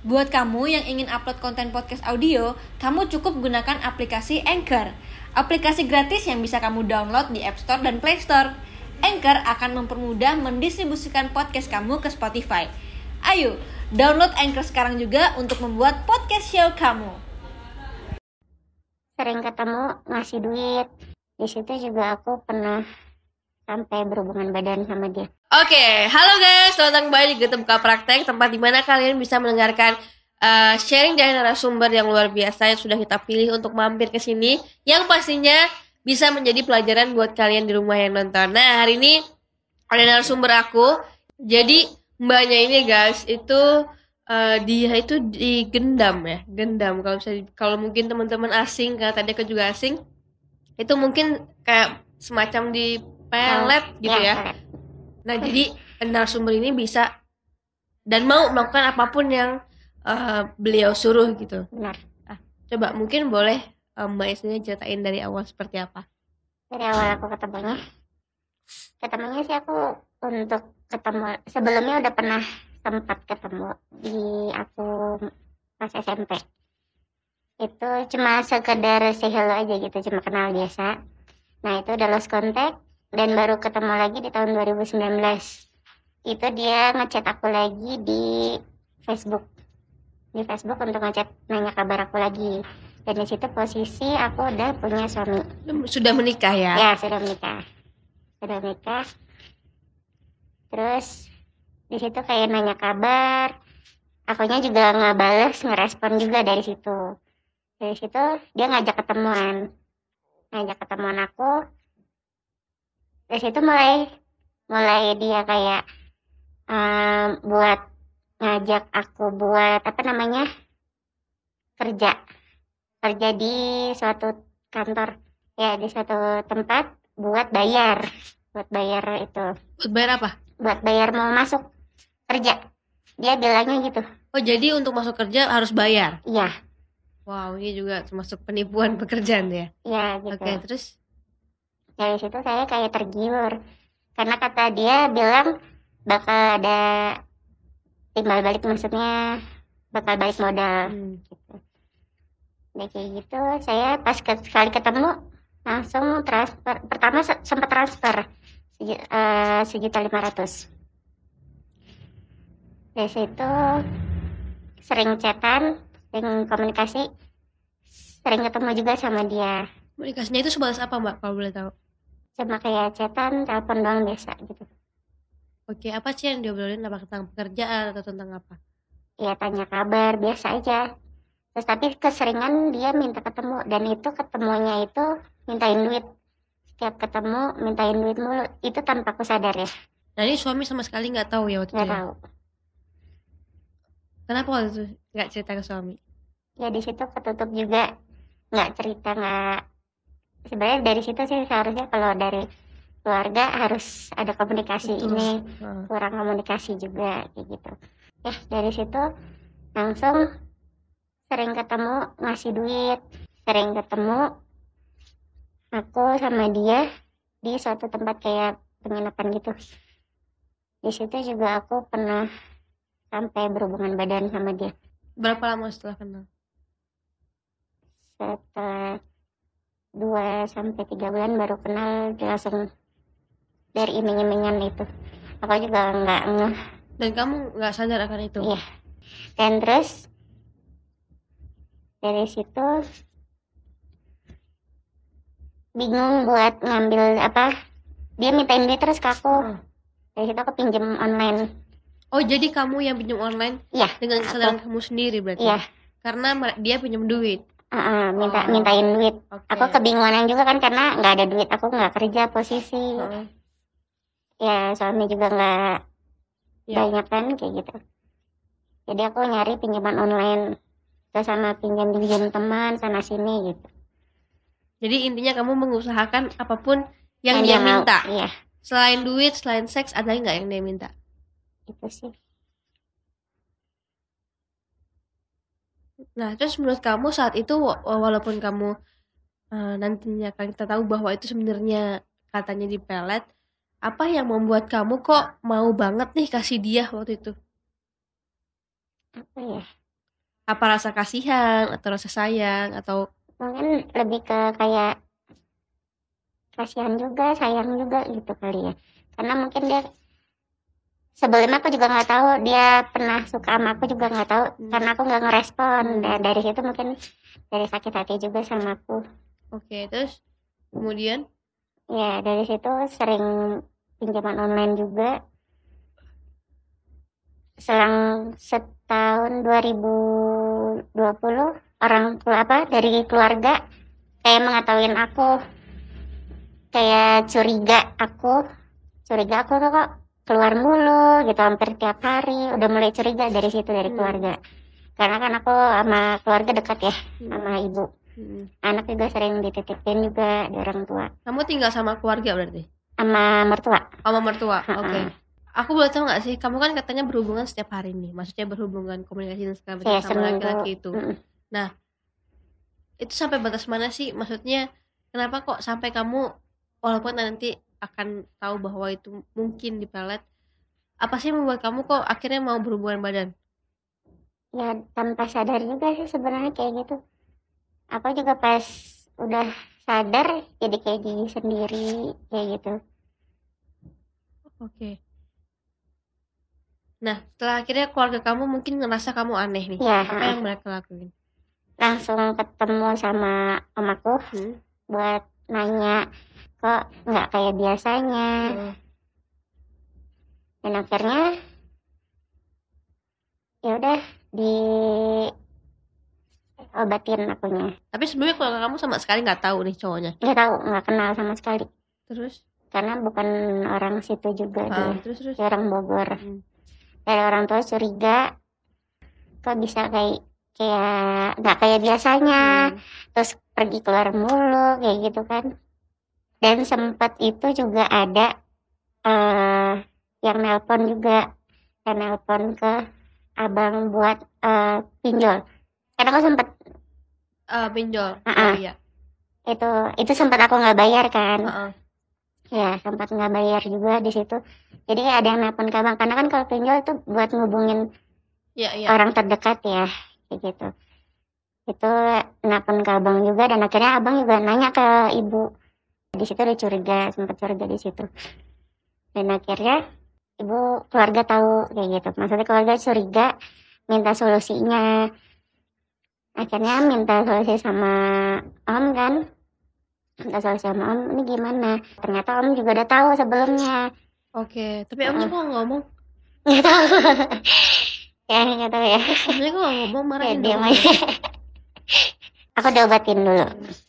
Buat kamu yang ingin upload konten podcast audio, kamu cukup gunakan aplikasi Anchor. Aplikasi gratis yang bisa kamu download di App Store dan Play Store. Anchor akan mempermudah mendistribusikan podcast kamu ke Spotify. Ayo, download Anchor sekarang juga untuk membuat podcast show kamu. sering ketemu ngasih duit di situ juga aku pernah sampai berhubungan badan sama dia Oke, halo guys, selamat datang kembali di Getem Buka Praktek, tempat di mana kalian bisa mendengarkan uh, sharing dari narasumber yang luar biasa yang sudah kita pilih untuk mampir ke sini, yang pastinya bisa menjadi pelajaran buat kalian di rumah yang nonton. Nah, hari ini ada narasumber aku, jadi mbaknya ini guys, itu uh, dia itu digendam ya, gendam. Kalau bisa, kalau mungkin teman-teman asing, karena tadi aku juga asing, itu mungkin kayak semacam di pelet gitu ya. Nah, jadi narasumber ini bisa dan mau melakukan apa pun yang uh, beliau suruh gitu. benar Coba mungkin boleh uh, Mbak Isni ceritain dari awal seperti apa? dari awal aku ketemunya ketemunya sih aku untuk ketemu sebelumnya udah pernah sempat ketemu di aku pas SMP itu cuma sekedar say hello aja gitu cuma kenal biasa nah itu udah lost contact dan baru ketemu lagi di tahun 2019 itu dia ngechat aku lagi di Facebook di Facebook untuk ngechat nanya kabar aku lagi dan di situ posisi aku udah punya suami Sudah menikah ya? Ya, sudah menikah. Sudah menikah. Terus di situ kayak nanya kabar. Akunya juga nggak bales, ngerespon juga dari situ. Dari situ dia ngajak ketemuan. Ngajak ketemuan aku. Dari situ mulai mulai dia kayak em, buat ngajak aku buat apa namanya? kerja. Kerja di suatu kantor ya di suatu tempat buat bayar buat bayar itu Buat bayar apa? buat bayar mau masuk kerja dia bilangnya gitu Oh, jadi untuk masuk kerja harus bayar. iya Wow, ini juga termasuk penipuan pekerjaan ya. iya gitu Oke, terus dari situ saya kayak tergiur karena kata dia bilang bakal ada timbal balik maksudnya bakal balik modal hmm, gitu. Udah kayak gitu saya pas ke- sekali ketemu langsung transfer pertama se- sempat transfer eh, sejuta lima ratus dari situ sering chatan sering komunikasi sering ketemu juga sama dia komunikasinya itu sebatas apa Mbak kalau boleh tahu? Cuma kayak chatan telepon doang biasa gitu Oke, apa sih yang diobrolin apa tentang pekerjaan atau tentang apa? ya tanya kabar biasa aja terus tapi keseringan dia minta ketemu dan itu ketemunya itu mintain duit setiap ketemu mintain duit mulu itu tanpa aku sadar ya Nah, ini suami sama sekali nggak tahu ya waktu itu. nggak ya? tahu Kenapa waktu itu nggak cerita ke suami? ya di situ ketutup juga nggak cerita nggak sebenarnya dari situ sih seharusnya kalau dari keluarga harus ada komunikasi Betul. ini Heeh. kurang komunikasi juga kayak gitu ya dari situ langsung sering ketemu ngasih duit sering ketemu aku sama dia di suatu tempat kayak penginapan gitu di situ juga aku pernah sampai berhubungan badan sama dia Berapa lama setelah kenal? setelah dua sampai tiga bulan baru kenal dia langsung dari iming-imingan itu aku juga nggak ngeh Dan kamu nggak sadar akan itu? Iya. dan terus dari situ bingung buat ngambil apa dia mintain duit terus ke aku Heeh. dari situ aku pinjem online Oh, jadi kamu yang pinjam online iya dengan Aku. kesadaran kamu sendiri berarti? iya Karena dia pinjam duit. Oh. minta mintain duit Oke. aku kebingungan juga kan karena nggak ada duit aku nggak kerja posisi Heeh. ya suami juga nggak Ya. banyak kan kayak gitu jadi aku nyari pinjaman online terus sama pinjam pinjam teman sana sini gitu Jadi intinya kamu mengusahakan apa pun yang, Yang dia, mau. minta. iya Selain duit, selain seks, ada nggak yang dia minta? itu sih Nah, terus menurut kamu saat itu wa- walaupun kamu eh, nantinya kan kita tahu bahwa itu sebenarnya katanya di pelet, apa yang membuat kamu kok mau banget nih kasih dia waktu itu? apa ya apa rasa kasihan atau rasa sayang atau mungkin lebih ke kayak kasihan juga sayang juga gitu kali ya karena mungkin dia sebelumnya aku juga nggak tahu dia pernah suka sama aku juga nggak tahu Hmm. karena aku nggak ngerespon. Hmm. Dan dari situ mungkin dari sakit hati juga sama aku. Oke terus kemudian? Ya dari situ sering pinjaman online juga. Selang setahun 2020 orang tua apa dari keluarga kayak mengetahuin aku. Kayak curiga aku. Curiga aku tuh kok keluar mulu gitu hampir tiap hari. Udah mulai curiga dari situ dari Hmm. keluarga. Karena kan aku sama keluarga dekat ya sama ibu. Hmm. anak juga sering dititipin juga di orang tua. Kamu tinggal sama keluarga berarti? Sama mertua. Sama mertua oke. Ha-ha. aku boleh tahu nggak sih kamu kan katanya berhubungan setiap hari nih. Maksudnya berhubungan komunikasi dan segala macam Kayak sama laki-laki itu. Mm-mm. itu sampai batas mana sih? Maksudnya kenapa kok sampai kamu walaupun nanti akan tahu bahwa itu mungkin dipelet apa sih yang membuat kamu kok akhirnya mau berhubungan badan? Ya tanpa sadar juga sih sebenarnya kayak gitu. Aku juga pas udah sadar jadi kayak gini sendiri kayak gitu. Oke. Nah setelah akhirnya keluarga kamu mungkin ngerasa kamu aneh nih. Ya. Apa yang mereka lakuin? Langsung ketemu sama om aku Hmm. buat nanya kok nggak kayak biasanya. Hmm. dan akhirnya ya udah di obatin akunya. Tapi sebelumnya keluarga kamu sama sekali nggak tahu nih cowoknya? Nggak tahu nggak kenal sama sekali. Terus? Karena bukan orang situ juga ah, dia. terus terus? Dia orang Bogor. Hmm. dari orang tua curiga kok bisa kayak kayak nggak kayak biasanya. Hmm. terus pergi keluar mulu kayak gitu kan dan sempat itu juga ada eh yang nelpon juga yang nelpon ke abang buat eh, pinjol. Karena aku sempat Ah, pinjol? Ah, ah. Oh, iya. Itu itu sempat aku nggak bayar kan? Ah, ah. ya sempat nggak bayar juga di situ. Jadi ada yang nelpon ke abang. Karena kan kalau pinjol itu buat ngubungin iya iya. orang terdekat ya kayak gitu. Itu nelpon ke abang juga dan akhirnya abang juga nanya ke ibu di situ dia curiga sempat curiga di situ. Dan akhirnya ibu keluarga tahu kayak gitu. Maksudnya keluarga curiga minta solusinya. Akhirnya minta solusi sama om kan. Minta solusi sama om ini gimana? Ternyata om juga udah tahu sebelumnya. Oke tapi om kok nggak ngomong. Nggak tahu. Ya nggak tahu ya. Omnya kok nggak ngomong ya diam dong aja aku diobatin dulu.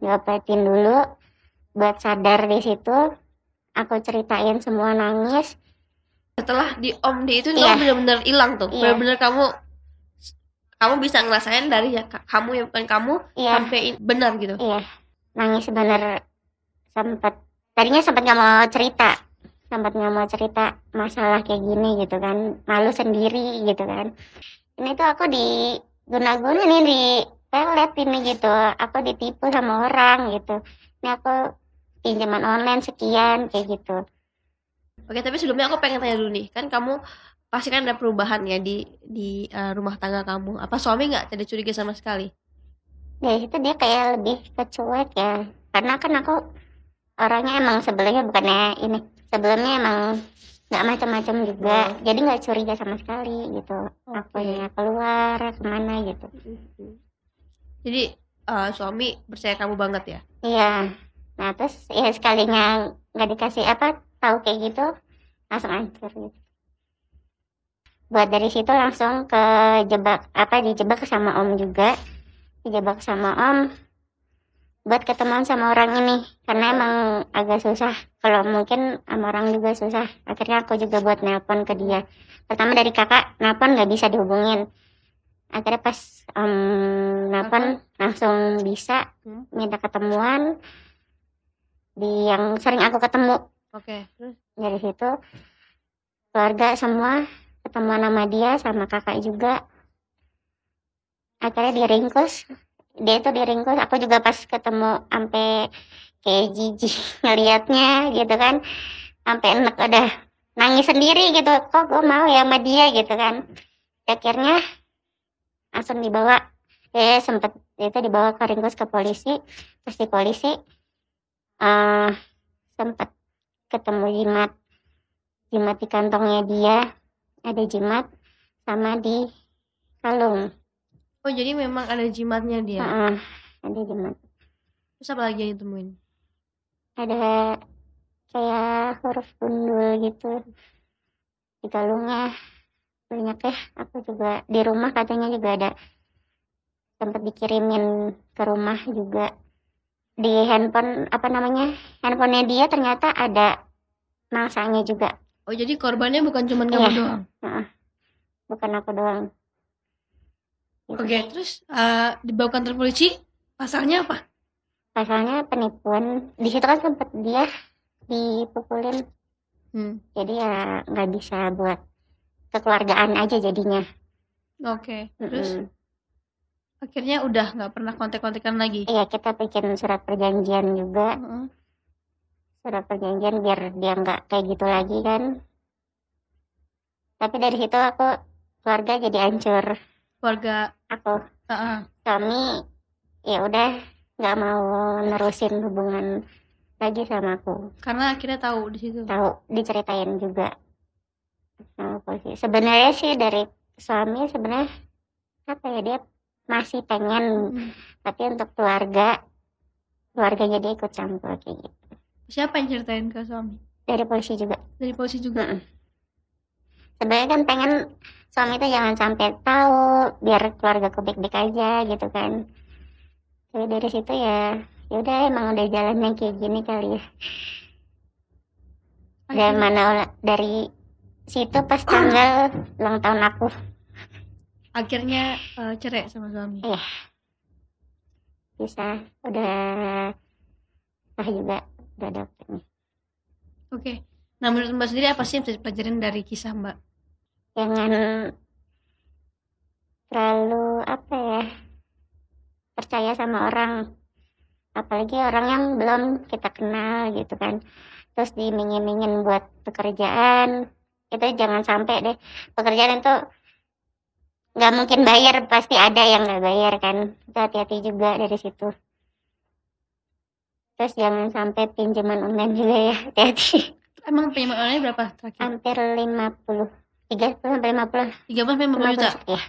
Diobatin dulu buat sadar di situ aku ceritain semua nangis. Setelah di om di itu kamu bener-bener hilang tuh. Iya. bener-bener kamu kamu bisa ngerasain dari ya ka- kamu yang bukan kamu iya. sampai benar gitu. Iya. Nangis bener sempat tadinya sempat nggak mau cerita sempat nggak mau cerita masalah kayak gini gitu kan malu sendiri gitu kan. Ini tuh aku di guna-guna nih di pelet ini gitu aku ditipu sama orang gitu. Ini aku pinjaman online sekian kayak gitu. Oke tapi sebelumnya aku pengen tanya dulu nih. Kan kamu pasti kan ada perubahan ya di di eh, rumah tangga kamu. Apa suami nggak ada curiga sama sekali? Dari situ dia kayak lebih kecuek ya. Karena kan aku orangnya emang sebelumnya bukannya ini sebelumnya emang nggak macam-macam juga. Oh. jadi nggak curiga sama sekali gitu. Akunya keluar ke mana gitu. Jadi eh, suami percaya kamu banget ya? Iya nah terus ya sekalinya nggak dikasih apa tahu kayak gitu langsung hancur gitu. Buat dari situ langsung ke jebak apa dijebak sama om juga. Dijebak sama om buat ketemuan sama orang ini karena emang agak susah. Kalau mungkin sama orang juga susah. Akhirnya aku juga buat nelpon ke dia. Pertama dari kakak nelpon nggak bisa dihubungin. Akhirnya pas om nelpon langsung bisa Hmm. minta ketemuan di yang sering aku ketemu. Oke. Terus dari situ keluarga semua ketemuan sama dia sama kakak juga. Akhirnya diringkus dia itu diringkus aku juga pas ketemu sampai kayak jijik ngelihatnya gitu kan. Sampai enak udah nangis sendiri gitu. Kok gue mau ya sama dia gitu kan. Akhirnya langsung dibawa. Eh sempet itu dibawa ke ringkus ke polisi. Terus di polisi eh sempet ketemu jimat. Jimat di kantongnya dia. Ada jimat sama di kalung. Oh jadi memang ada jimatnya dia. Heeh, ada jimat. Terus apa lagi yang ditemuin? ada kayak huruf gundul gitu. Di kalungnya. Banyak ya. Aku juga di rumah katanya juga ada. Sempat dikirimin ke rumah juga di handphone apa namanya handphonenya dia ternyata ada mangsanya juga Oh jadi korbannya bukan cuma kamu Iya. doang. bukan aku doang Gitu. Oke, terus eh, dibawa kantor polisi, pasalnya apa? pasalnya penipuan di situ kan sempat dia dipukulin Hmm. jadi ya nggak bisa buat kekeluargaan aja jadinya Oke, terus Mm-mm. Akhirnya udah nggak pernah kontak-kontakan lagi. Iya kita bikin surat perjanjian juga Heeh. surat perjanjian biar dia nggak kayak gitu lagi kan tapi dari situ aku keluarga jadi hancur Keluarga, aku heeh. suami ya udah nggak mau nerusin hubungan lagi sama aku karena akhirnya tahu di situ. tahu diceritain juga sama polisi sebenarnya sih dari suami sebenarnya apa ya dia masih pengen Hmm. tapi untuk keluarga keluarganya dia ikut campur kayak gitu Siapa yang ceritain ke suami? dari polisi juga Dari polisi juga. Mm-mm. sebenarnya kan pengen suami itu jangan sampai tahu biar keluarga baik-baik aja gitu kan tapi dari situ ya ya udah emang udah jalannya kayak gini kali ya dari Akhirnya- mana dari situ pas tanggal ulang tahun aku Akhirnya eh, cerai sama suami. bisa. Udah sah juga. Udah dapet nih Oke. Nah menurut Mbak sendiri apa sih yang bisa dipelajarin dari kisah Mbak? jangan terlalu apa ya percaya sama orang. Apalagi orang yang belum kita kenal gitu kan. Terus diiming-imingin buat pekerjaan. Itu jangan sampai deh. Pekerjaan itu nggak mungkin bayar pasti ada yang nggak bayar kan itu hati-hati juga dari situ terus jangan sampai pinjaman online juga ya hati-hati Emang pinjaman online berapa terakhir? hampir 50 30 sampai 50 Tiga belas sampai 50 juta. ya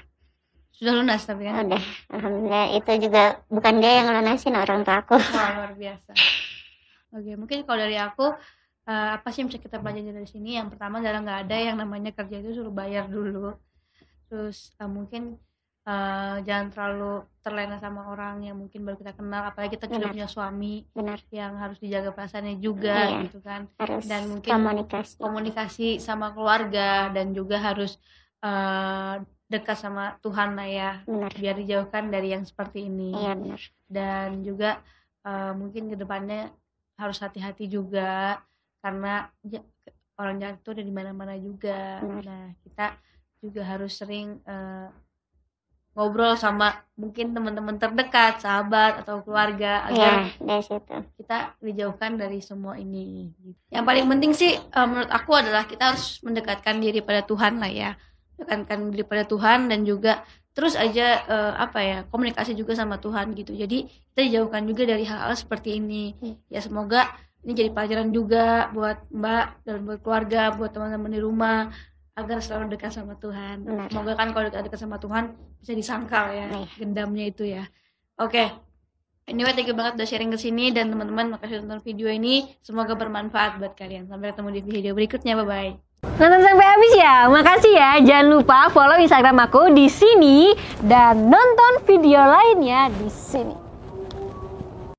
Sudah lunas tapi kan? udah alhamdulillah itu juga bukan dia yang lunasin orang tua aku Wah luar biasa. Oke mungkin kalau dari aku eh, apa sih yang bisa kita pelajari dari sini? Yang pertama adalah nggak ada yang namanya kerja itu suruh bayar dulu. Terus eh, mungkin eh, jangan terlalu terlena sama orang yang mungkin baru kita kenal. Apalagi kita sudah punya suami benar yang harus dijaga perasaannya juga Iya. gitu kan. harus Dan mungkin komunikasi Komunikasi sama keluarga dan juga harus eh, dekat sama Tuhan lah ya. benar Biar dijauhkan dari yang seperti ini iya benar dan juga eh, mungkin ke depannya harus hati-hati juga karena ja- orang jahat itu ada di mana-mana juga. Benar. Nah kita juga harus sering eh, ngobrol sama mungkin teman-teman terdekat, sahabat atau keluarga agar iya dari situ kita dijauhkan dari semua ini. Yang paling penting sih eh, menurut aku adalah kita harus mendekatkan diri pada Tuhan lah ya, mendekatkan diri pada Tuhan dan juga terus aja eh, apa ya komunikasi juga sama Tuhan gitu. Jadi kita dijauhkan juga dari hal-hal seperti ini. Hmm. Ya semoga ini jadi pelajaran juga buat Mbak dan buat keluarga, buat teman-teman di rumah agar selalu dekat sama Tuhan. Benar. Semoga kan kalau dekat-dekat sama Tuhan bisa disangkal ya Iya. gendamnya itu ya. Oke. Anyway, thank you banget udah sharing ke sini dan teman-teman makasih nonton video ini. Semoga bermanfaat buat kalian. Sampai ketemu di video berikutnya. Bye bye. Nonton sampai habis ya. Makasih ya. Jangan lupa follow Instagram aku di sini dan nonton video lainnya di sini.